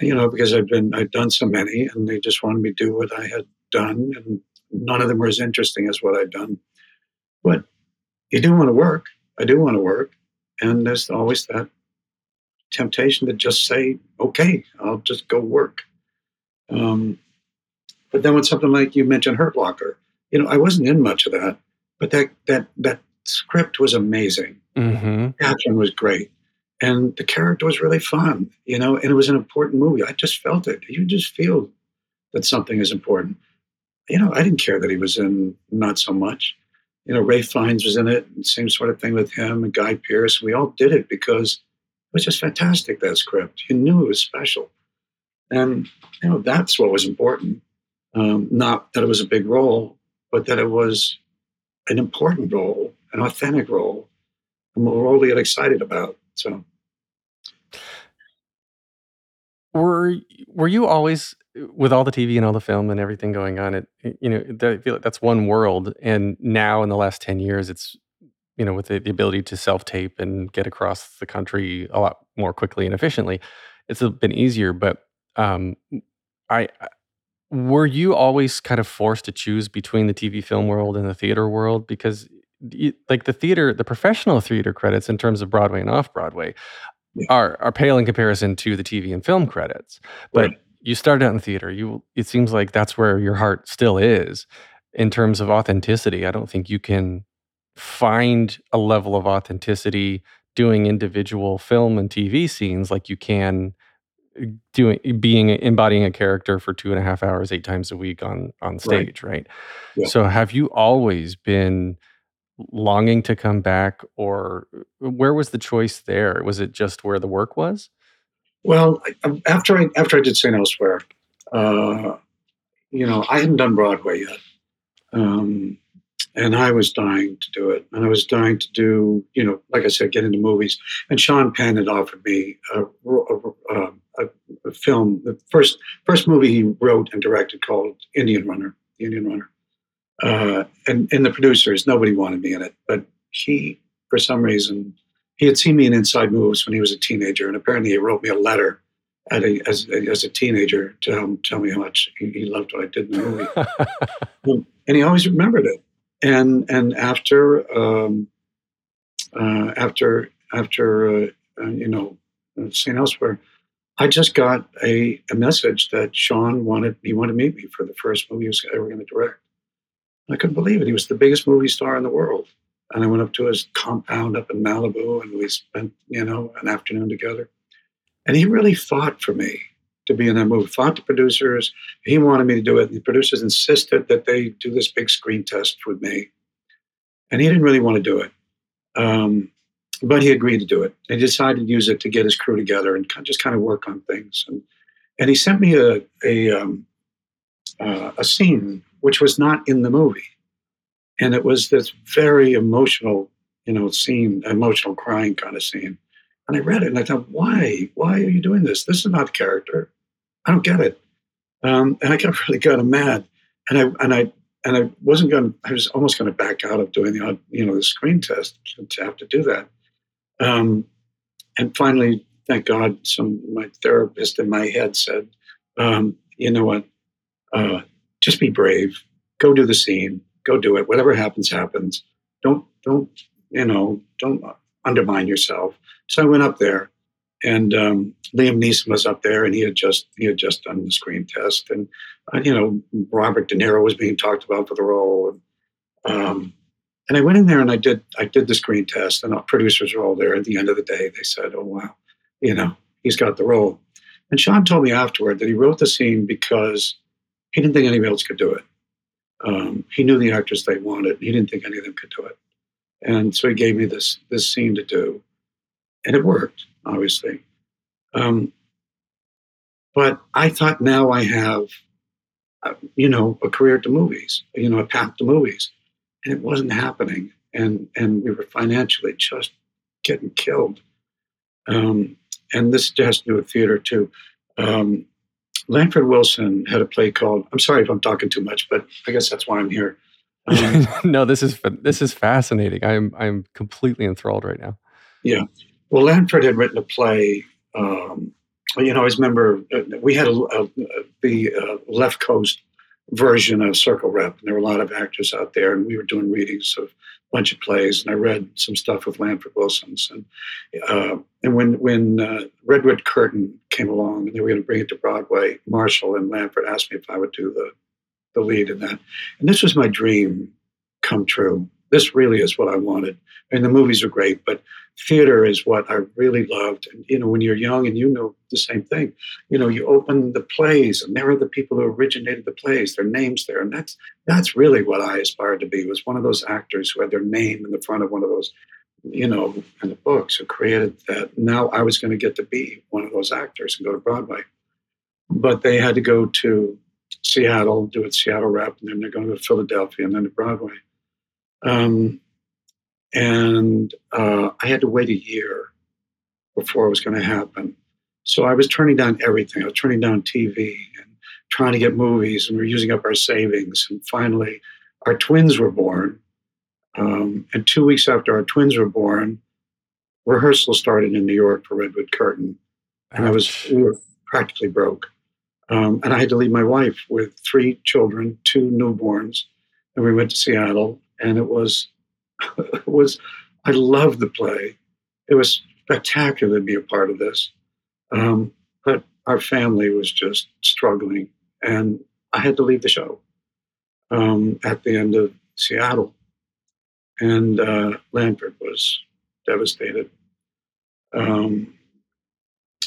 you know because I've been I've done so many, and they just wanted me to do what I had done, and none of them were as interesting as what I'd done. But you do want to work. I do want to work, and there's always that temptation to just say, "Okay, I'll just go work." Um, But then when something like you mentioned Hurt Locker, you know, I wasn't in much of that, but that that that script was amazing. Mm-hmm. Was great, and the character was really fun. You know, and it was an important movie. I just felt it. You just feel that something is important. You know, I didn't care that he was in not so much. You know, Ralph Fiennes was in it, and same sort of thing with him and Guy Pearce. We all did it because it was just fantastic, that script. You knew it was special. And, you know, that's what was important. Um, not that it was a big role, but that it was an important role, an authentic role, and a role to get excited about. So, were were you always with all the TV and all the film and everything going on? It you know I feel like that's one world, and now in the last ten years, it's you know with the, the ability to self tape and get across the country a lot more quickly and efficiently, it's been easier. But um, I were you always kind of forced to choose between the TV film world and the theater world because like the theater the professional theater credits in terms of Broadway and off Broadway are are pale in comparison to the TV and film credits but right. You started out in theater you it seems like that's where your heart still is in terms of authenticity I don't think you can find a level of authenticity doing individual film and TV scenes like you can uh, doing being embodying a character for two and a half hours eight times a week on on stage right, right? Yeah. so have you always been longing to come back or uh, where was the choice there was it just where the work was well after i after i did st elsewhere uh, you know i hadn't done broadway yet um, and I was dying to do it. And I was dying to do, you know, like I said, get into movies. And Sean Penn had offered me a, a, um, a, a film, the first first movie he wrote and directed called Indian Runner, Indian Runner. Uh, and and the producers, nobody wanted me in it, but he, for some reason, he had seen me in Inside Moves when he was a teenager, and apparently he wrote me a letter a, as, as a teenager to tell, tell me how much he, he loved what I did in the movie. and he always remembered it and and after um, uh, after after uh, uh, you know St. Elsewhere, I just got a, a message that Sean wanted he wanted to meet me for the first movie he was ever going to direct. I couldn't believe it. He was the biggest movie star in the world, and I went up to his compound up in Malibu, and we spent you know an afternoon together. And he really fought for me to be in that movie. Fought the producers. He wanted me to do it. The producers insisted that they do this big screen test with me. And he didn't really want to do it. Um, but he agreed to do it. He decided to use it to get his crew together and just kind of work on things. And, and he sent me a, a, um, uh, a scene which was not in the movie. And it was this very emotional, you know, scene, emotional crying kind of scene. And I read it and I thought, why? Why are you doing this? This is not character. I don't get it. Um, and I got really kind of mad, and I and I and I wasn't going. I was almost going to back out of doing the you know the screen test to have to do that. Um, and finally, thank God, some my therapist in my head said, um, "You know what? Uh, just be brave. Go do the scene. Go do it. Whatever happens, happens. Don't don't you know? Don't undermine yourself." So I went up there, and um, Liam Neeson was up there, and he had just he had just done the screen test, and uh, you know Robert De Niro was being talked about for the role, and, um, and I went in there and I did I did the screen test, and our producers were all there. At the end of the day, they said, "Oh wow, you know he's got the role." And Sean told me afterward that he wrote the scene because he didn't think anybody else could do it. Um, he knew the actors they wanted. He didn't think any of them could do it, and so he gave me this this scene to do, and it worked obviously. Um, but I thought now I have, uh, you know, a career to movies, you know, a path to movies, and it wasn't happening, and and we were financially just getting killed. Um, and this has to do with theater too. Um, Lanford Wilson had a play called. I'm sorry if I'm talking too much, but I guess that's why I'm here. Um, no, this is this is fascinating. I'm I'm completely enthralled right now. Yeah, well, Lanford had written a play. Um, you know, I remember uh, we had a, a, the uh, left coast version of Circle Rep, and there were a lot of actors out there, and we were doing readings of bunch of plays, and I read some stuff with Lanford Wilson's, and uh, and when when uh, Redwood Curtain came along and they were going to bring it to Broadway, Marshall and Lanford asked me if I would do the the lead in that. And this was my dream come true. This really is what I wanted. And the movies are great, but theater is what I really loved. And you know, when you're young and you know the same thing, you know, you open the plays and there are the people who originated the plays, their names there. And that's that's really what I aspired to be, was one of those actors who had their name in the front of one of those, you know, in the books who created that. Now I was going to get to be one of those actors and go to Broadway. But they had to go to Seattle, do it Seattle rep, and then they're going to Philadelphia and then to Broadway. Um, and uh, I had to wait a year before it was going to happen. So I was turning down everything. I was turning down TV and trying to get movies, and we were using up our savings. And finally, our twins were born. Um, and two weeks after our twins were born, rehearsal started in New York for Redwood Curtain, and I was we were practically broke. Um, and I had to leave my wife with three children, two newborns, and we went to Seattle. And it was it was I loved the play. It was spectacular to be a part of this. Um, but our family was just struggling, and I had to leave the show um, at the end of Seattle. And uh, Lanford was devastated. Um,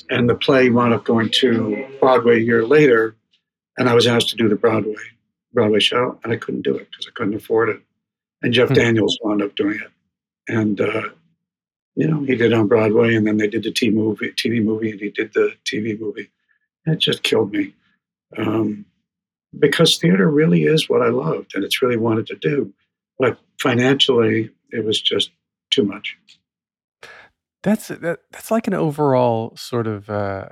and the play wound up going to Broadway a year later, and I was asked to do the Broadway Broadway show, and I couldn't do it because I couldn't afford it and Jeff hmm. Daniels wound up doing it. And uh, you know, he did on Broadway, and then they did the TV movie, TV movie, and he did the TV movie. It just killed me um, because theater really is what I loved, and it's really wanted to do. But financially, it was just too much. That's that, that's like an overall sort of, uh,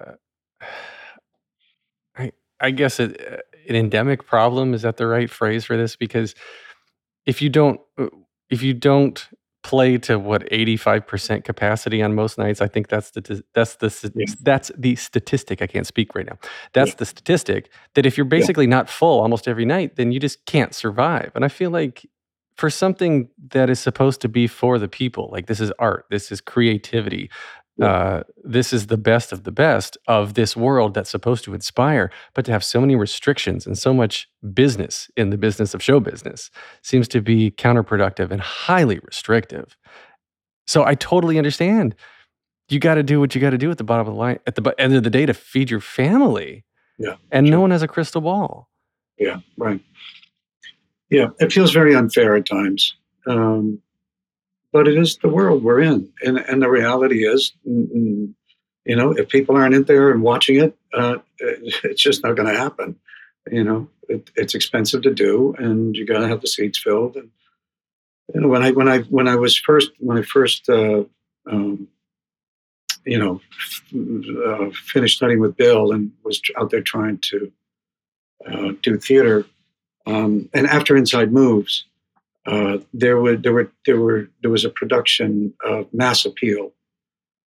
I I guess, an endemic problem. Is that the right phrase for this? Because if you don't uh, if you don't play to what 85% capacity on most nights i think that's the that's the yeah. that's the statistic i can't speak right now that's yeah. the statistic that if you're basically yeah. not full almost every night then you just can't survive and i feel like for something that is supposed to be for the people like this is art this is creativity uh, this is the best of the best of this world that's supposed to inspire, but to have so many restrictions and so much business in the business of show business seems to be counterproductive and highly restrictive. So I totally understand. You got to do what you got to do at the bottom of the line, at the end of the day to feed your family. Yeah. And sure. no one has a crystal ball. Yeah, right. Yeah, it feels very unfair at times. Um, but it is the world we're in, and and the reality is, you know, if people aren't in there and watching it, uh, it's just not going to happen. You know, it, it's expensive to do, and you got to have the seats filled. And you know, when I when I when I was first when I first uh, um, you know f- uh, finished studying with Bill and was out there trying to uh, do theater, um, and after Inside Moves, uh, there were there were there were there was a production of Mass Appeal.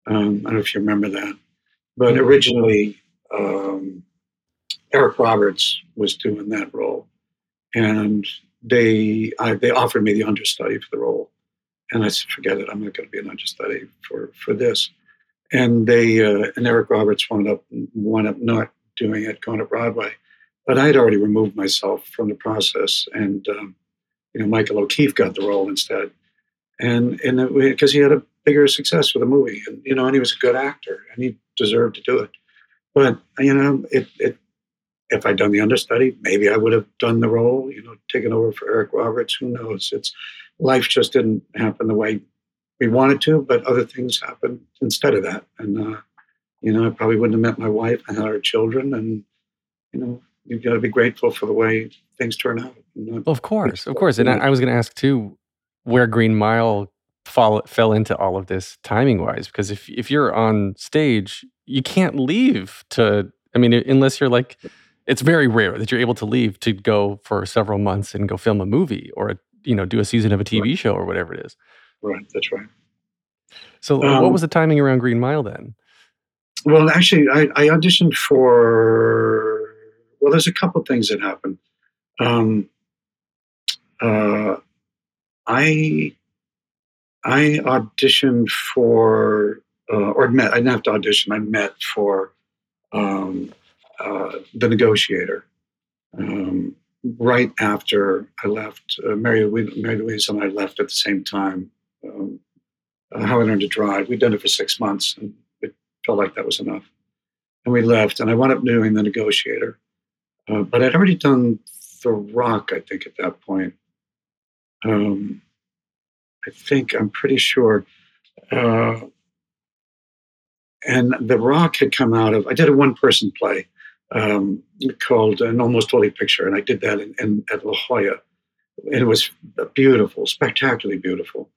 Um, I don't know if you remember that, but mm-hmm. originally um, Eric Roberts was doing that role, and they I, they offered me the understudy for the role, and I said, "Forget it, I'm not going to be an understudy for for this." And they uh, and Eric Roberts wound up wound up not doing it, going to Broadway, but I had already removed myself from the process, and um, you know, Michael O'Keefe got the role instead, and and because he had a bigger success with the movie, and you know, and he was a good actor, and he deserved to do it. But you know, it it if I'd done the understudy, maybe I would have done the role. You know, taken over for Eric Roberts. Who knows? It's life just didn't happen the way we wanted to, but other things happened instead of that, and uh, you know, I probably wouldn't have met my wife and had our children, and you know, you've got to be grateful for the way things turn out. Well, of course, of course. And I, I was going to ask too, where Green Mile fall, fell into all of this timing wise, because if if you're on stage, you can't leave to. I mean, unless you're like, it's very rare that you're able to leave to go for several months and go film a movie or a, you know do a season of a TV right. show or whatever it is. Right. That's right. So, um, what was the timing around Green Mile then? Well, actually, I, I auditioned for. Well, there's a couple things that happened. Um, uh, I I auditioned for uh, or met. I didn't have to audition. I met for um, uh, the negotiator, um, right after I left, uh, Mary, Mary Louise and I left at the same time. Um, uh, How I Learned to Drive. We'd done it for six months, and it felt like that was enough. And we left, and I wound up doing The Negotiator. Uh, but I'd already done The Rock, I think, at that point. Um, I think, I'm pretty sure. Uh, and The Rock had come out of, I did a one person play um, called An Almost Holy Picture, and I did that in, in, at La Jolla. And it was a beautiful, spectacularly beautiful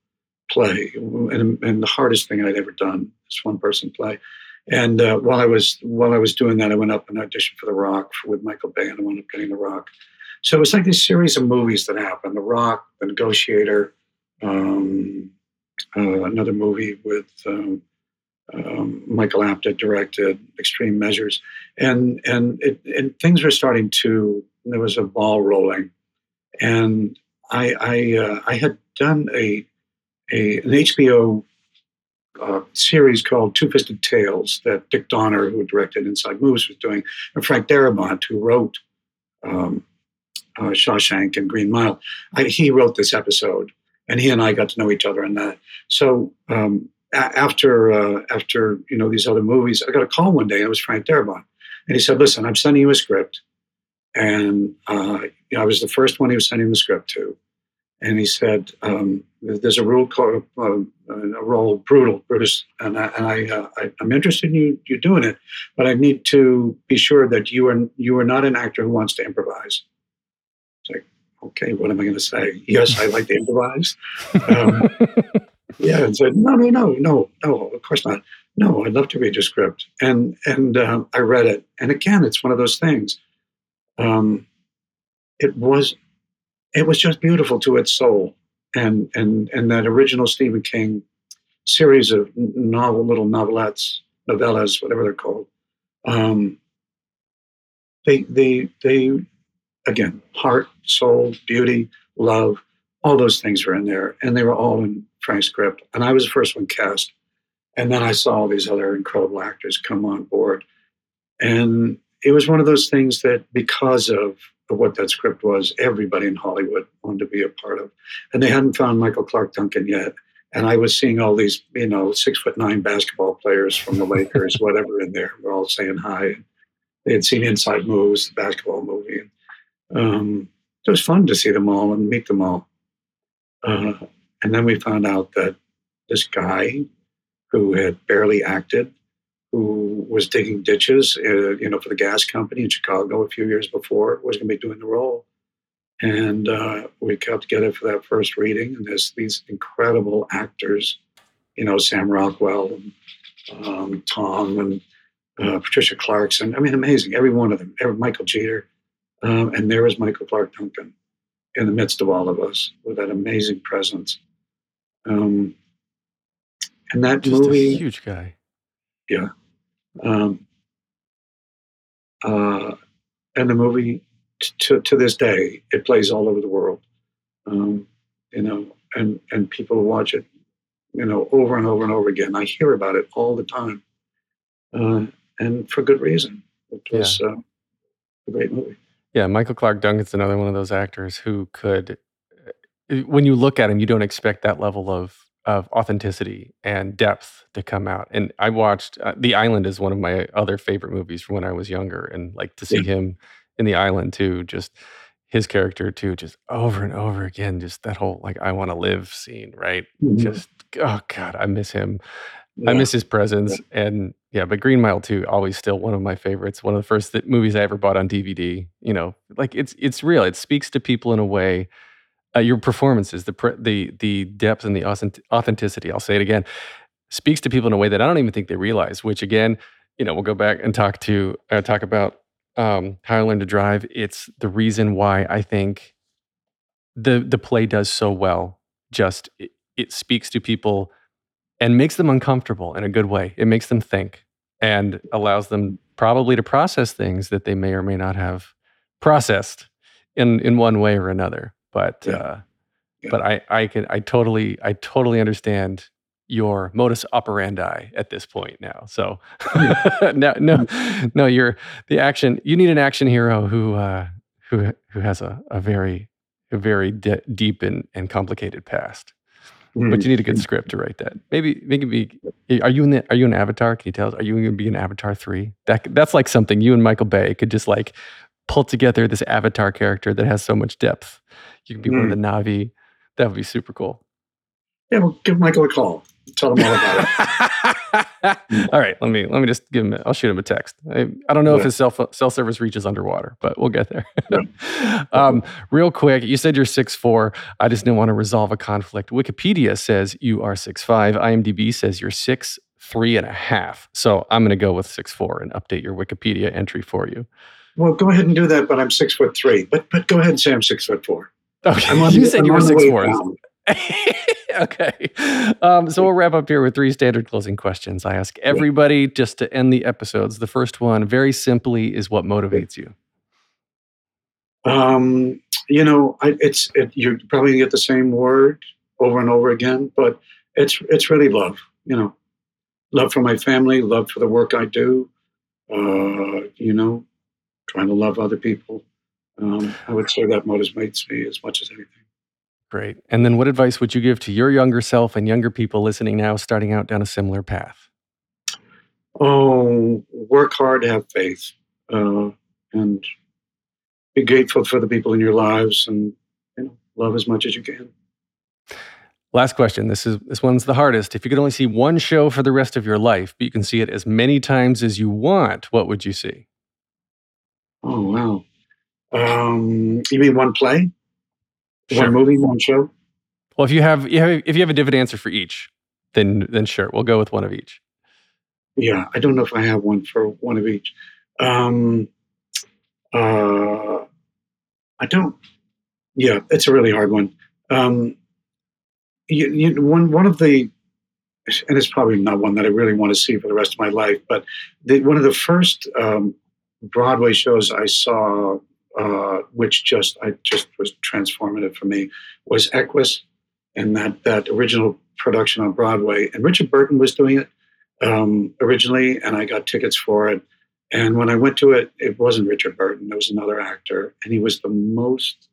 play, and, and the hardest thing I'd ever done, this one person play. And uh, while I was while I was doing that, I went up and auditioned for The Rock with Michael Bay, and I wound up getting The Rock. So it was like this series of movies that happened: The Rock, The Negotiator, um, uh, another movie with um, um, Michael Apted directed, Extreme Measures, and and it, and things were starting to. There was a ball rolling, and I I, uh, I had done a, a an HBO uh, series called Two Fisted Tales that Dick Donner, who directed Inside Moves, was doing, and Frank Darabont, who wrote um, uh, Shawshank and Green Mile. I, he wrote this episode, and he and I got to know each other in that. So um, a- after uh, after you know these other movies, I got a call one day, and it was Frank Darabont, and he said, "Listen, I'm sending you a script." And uh, you know, I was the first one he was sending the script to and he said, um, "There's a rule called uh, a role brutal, Brutus, and I, and I, uh, I am interested in you you doing it, but I need to be sure that you are you are not an actor who wants to improvise." It's like, okay, what am I going to say? Yes, I like to improvise. Um, yeah, and said, no, no, no, no, no, of course not. No, I'd love to read your script, and and um, I read it, and again, it's one of those things. Um, it was it was just beautiful to its soul. And and and that original Stephen King series of novel little novelettes, novellas, whatever they're called. Um, they they they again, heart, soul, beauty, love, all those things were in there, and they were all in Frank's script. And I was the first one cast. And then I saw all these other incredible actors come on board. And it was one of those things that because of of what that script was, everybody in Hollywood wanted to be a part of. And they hadn't found Michael Clarke Duncan yet. And I was seeing all these, you know, six foot nine basketball players from the Lakers, whatever, in there. We're all saying hi. They had seen Inside Moves, the basketball movie. Um, it was fun to see them all and meet them all. Uh, and then we found out that this guy who had barely acted who was digging ditches, uh, you know, for the gas company in Chicago a few years before, was going to be doing the role. And uh, we got together for that first reading, and there's these incredible actors, you know, Sam Rockwell, and, um, Tom, and uh, Patricia Clarkson. I mean, amazing, every one of them. Every, Michael Jeter, um, and there was Michael Clarke Duncan in the midst of all of us with that amazing presence. Um, and that Just movie, a huge guy. yeah, um, uh, and the movie, t- to to this day, it plays all over the world. Um, you know, and and people watch it, you know, over and over and over again. I hear about it all the time, uh, and for good reason. It was uh, a great movie. Yeah, Michael Clarke Duncan's another one of those actors who could, uh, when you look at him, you don't expect that level of of authenticity and depth to come out. And I watched uh, The Island is one of my other favorite movies from when I was younger, and like to see Yeah. him in The Island too, just his character too, just over and over again, just that whole like I want to live scene, right? Mhm. Just oh god, I miss him. I miss his presence, and yeah, but Green Mile too, always still one of my favorites. One of the first th- movies I ever bought on DVD. You know, like it's it's real. It speaks to people in a way. Uh, your performances, the the the depth and the authenticity. I'll say it again. Speaks to people in a way that I don't even think they realize. Which again, you know, we'll go back and talk to uh, talk about um, how I learned to drive. It's the reason why I think the the play does so well. Just it, it speaks to people and makes them uncomfortable in a good way. It makes them think and allows them probably to process things that they may or may not have processed in in one way or another. But Yeah. uh, Yeah. but I I can I totally I totally understand your modus operandi at this point now. So no no no you're the action you need an action hero who uh who who has a, a very a very de- deep and, and complicated past. Hmm. But you need a good script to write that. Maybe maybe be. Are you in the, Are you an Avatar? Can you tell us? Are you going to be in Avatar three? That that's like something you and Michael Bay could just like pull together this Avatar character that has so much depth. You can be one of the Na'vi. That would be super cool. Yeah, well, give Michael a call. Tell him all about it. all right, let me let me just give him. A, I'll shoot him a text. I, I don't know if his cell cell service reaches underwater, but we'll get there. um, real quick, you said you're six four. I just didn't want to resolve a conflict. Wikipedia says you are six five. IMDb says you're six three and a half. So I'm going to go with six four and update your Wikipedia entry for you. Well, go ahead and do that, but I'm six foot three. But but go ahead and say I'm six foot four. Okay, I'm on you said I'm you were six four. okay. Um, so we'll wrap up here with three standard closing questions. I ask everybody just to end the episodes. The first one, very simply, is what motivates you. Um, you know, I, it's it, you're probably gonna get the same word over and over again, but it's it's really love. You know, love for my family, love for the work I do. Uh, you know, trying to love other people. Um, I would say that motivates me as much as anything. Great. And then, what advice would you give to your younger self and younger people listening now, starting out down a similar path? Oh, work hard, have faith, uh, and be grateful for the people in your lives, and you know, love as much as you can. Last question. This is this one's the hardest. If you could only see one show for the rest of your life, but you can see it as many times as you want, what would you see? Oh wow! Um, you mean one play, Sure. one movie, one show? Well, if you have, you have if you have a different answer for each, then then sure, we'll go with one of each. Yeah, I don't know if I have one for one of each. Um, uh, I don't. Yeah, it's a really hard one. Um, you, you, one one of the, and it's probably not one that I really want to see for the rest of my life, but the, one of the first um, Broadway shows I saw, uh, which just I just was transformative for me, was Equus, and that that original production on Broadway, and Richard Burton was doing it um, originally, and I got tickets for it. And when I went to it, it wasn't Richard Burton; it was another actor, and he was the most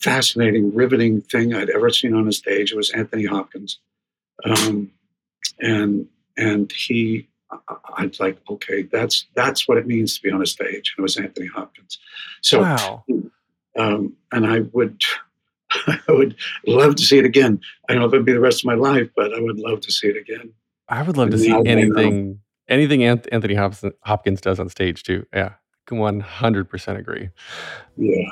fascinating, riveting thing I'd ever seen on a stage. It was Anthony Hopkins, um, and and he, I- was like, okay, that's that's what it means to be on a stage. And it was Anthony Hopkins. So, wow. um, and I would. I would love to see it again. I don't know if it'd be the rest of my life, but I would love to see it again. I would love to see anything anything Anthony Hopkins, Hopkins does on stage too. Yeah, can one hundred percent agree. Yeah.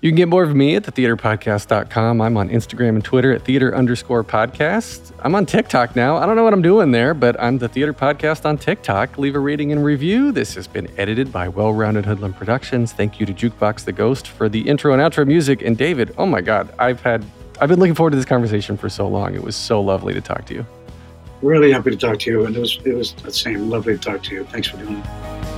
You can get more of me at thetheaterpodcast.com. I'm on Instagram and Twitter at theater underscore podcast. I'm on TikTok now. I don't know what I'm doing there, but I'm the Theater Podcast on TikTok. Leave a rating and review. This has been edited by Well Rounded Hoodlum Productions. Thank you to Jukebox the Ghost for the intro and outro music. And David, oh my God, I've had I've been looking forward to this conversation for so long. It was so lovely to talk to you. Really happy to talk to you, and it was it was the same. Lovely to talk to you. Thanks for doing it.